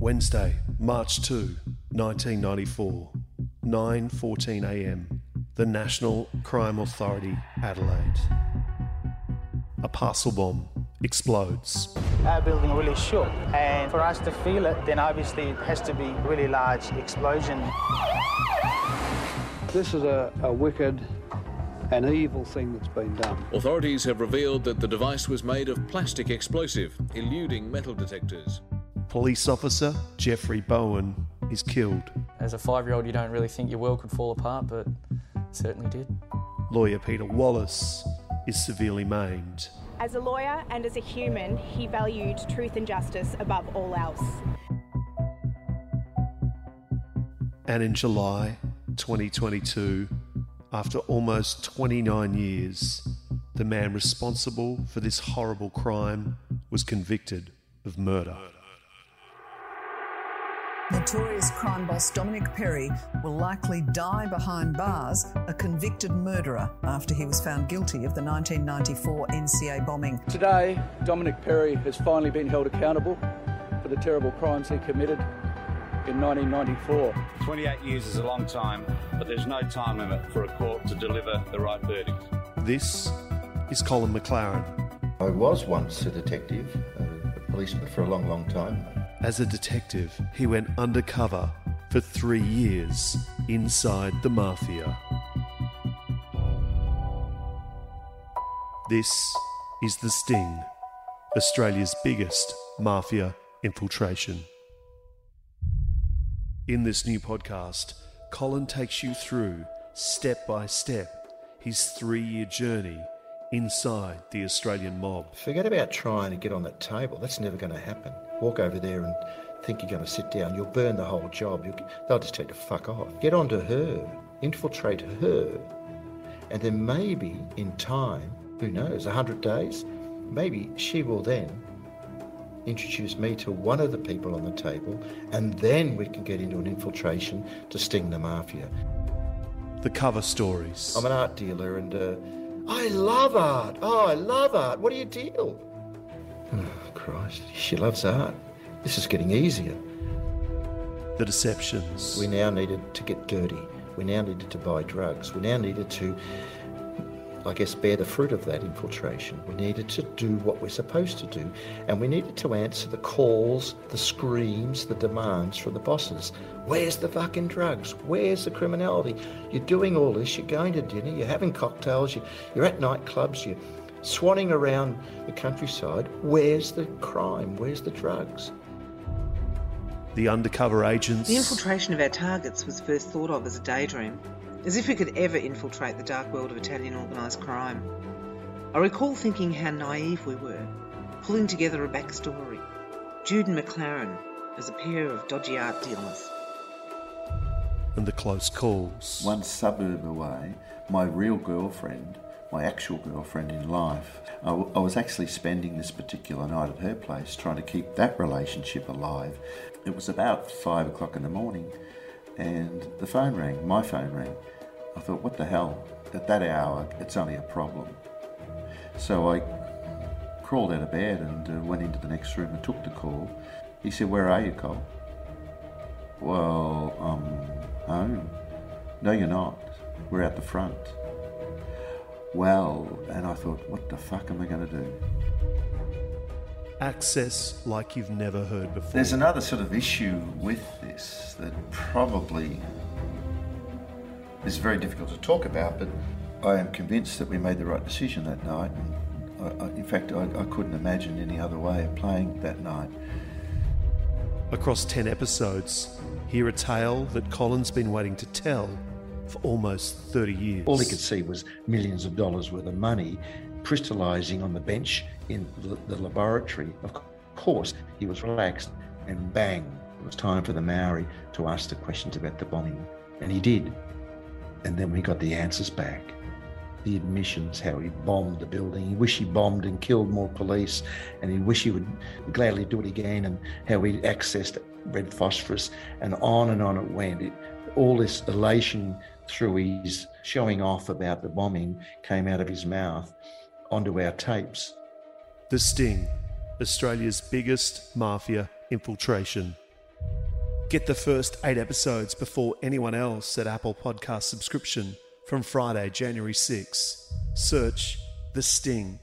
Wednesday, March 2, 1994, 9:14 a.m. The National Crime Authority, Adelaide. A parcel bomb explodes. Our building really shook, and for us to feel it, then obviously it has to be a really large explosion. This is a, a wicked and evil thing that's been done. Authorities have revealed that the device was made of plastic explosive, eluding metal detectors. Police officer Geoffrey Bowen is killed. As a five year old, you don't really think your world could fall apart, but it certainly did. Lawyer Peter Wallace is severely maimed. As a lawyer and as a human, he valued truth and justice above all else. And in July 2022, after almost 29 years, the man responsible for this horrible crime was convicted of murder. Notorious crime boss Domenic Perre will likely die behind bars, a convicted murderer, after he was found guilty of the 1994 NCA bombing. Today, Domenic Perre has finally been held accountable for the terrible crimes he committed in 1994. 28 years is a long time, but there's no time limit for a court to deliver the right verdict. This is Colin McLaren. I was once a detective, a policeman for a long, long time. As a detective, he went undercover for three years inside the mafia. This is The Sting, Australia's biggest mafia infiltration. In this new podcast, Colin takes you through, step by step, his three year journey inside the Australian mob. Forget about trying to get on that table. That's never going to happen. Walk over there and think you're going to sit down. You'll burn the whole job. You'll, they'll just tell you to fuck off. Get onto her, infiltrate her, and then maybe in time, who knows, 100 days, maybe she will then introduce me to one of the people on the table, and then we can get into an infiltration to sting the mafia. The cover stories. I'm an art dealer and uh, I love art. Oh, I love art. What do you deal? Oh, Christ, she loves art. This is getting easier. The deceptions. We now needed to get dirty. We now needed to buy drugs. We now needed to, I guess, bear the fruit of that infiltration. We needed to do what we're supposed to do. And we needed to answer the calls, the screams, the demands from the bosses. Where's the fucking drugs? Where's the criminality? You're doing all this, you're going to dinner, you're having cocktails, you're, you're at nightclubs, you're swanning around the countryside. Where's the crime? Where's the drugs? The undercover agents. The infiltration of our targets was first thought of as a daydream, as if we could ever infiltrate the dark world of Italian organised crime. I recall thinking how naive we were, pulling together a backstory. Jude and McLaren as a pair of dodgy art dealers. And the close calls. One suburb away, my real girlfriend, my actual girlfriend in life, I, w- I was actually spending this particular night at her place trying to keep that relationship alive. It was about five o'clock in the morning and the phone rang, my phone rang. I thought, what the hell? At that hour, it's only a problem. So I crawled out of bed and uh, went into the next room and took the call. He said, Where are you, Cole? Well, I'm home. No, you're not. We're out the front. Well, and I thought, What the fuck am I going to do? Access like you've never heard before. There's another sort of issue with this that probably is very difficult to talk about, but I am convinced that we made the right decision that night. And I, I, in fact, I, I couldn't imagine any other way of playing that night. Across 10 episodes, hear a tale that Colin's been waiting to tell for almost 30 years. All he could see was millions of dollars worth of money crystallizing on the bench in the, the laboratory. Of course, he was relaxed, and bang, it was time for the Maori to ask the questions about the bombing. And he did. And then we got the answers back. The admissions, how he bombed the building. He wished he bombed and killed more police, and he wished he would gladly do it again, and how he accessed red phosphorus, and on and on it went. It, all this elation through his showing off about the bombing came out of his mouth onto our tapes. The Sting, Australia's biggest mafia infiltration. Get the first eight episodes before anyone else at Apple Podcast subscription from Friday, January 6. Search The Sting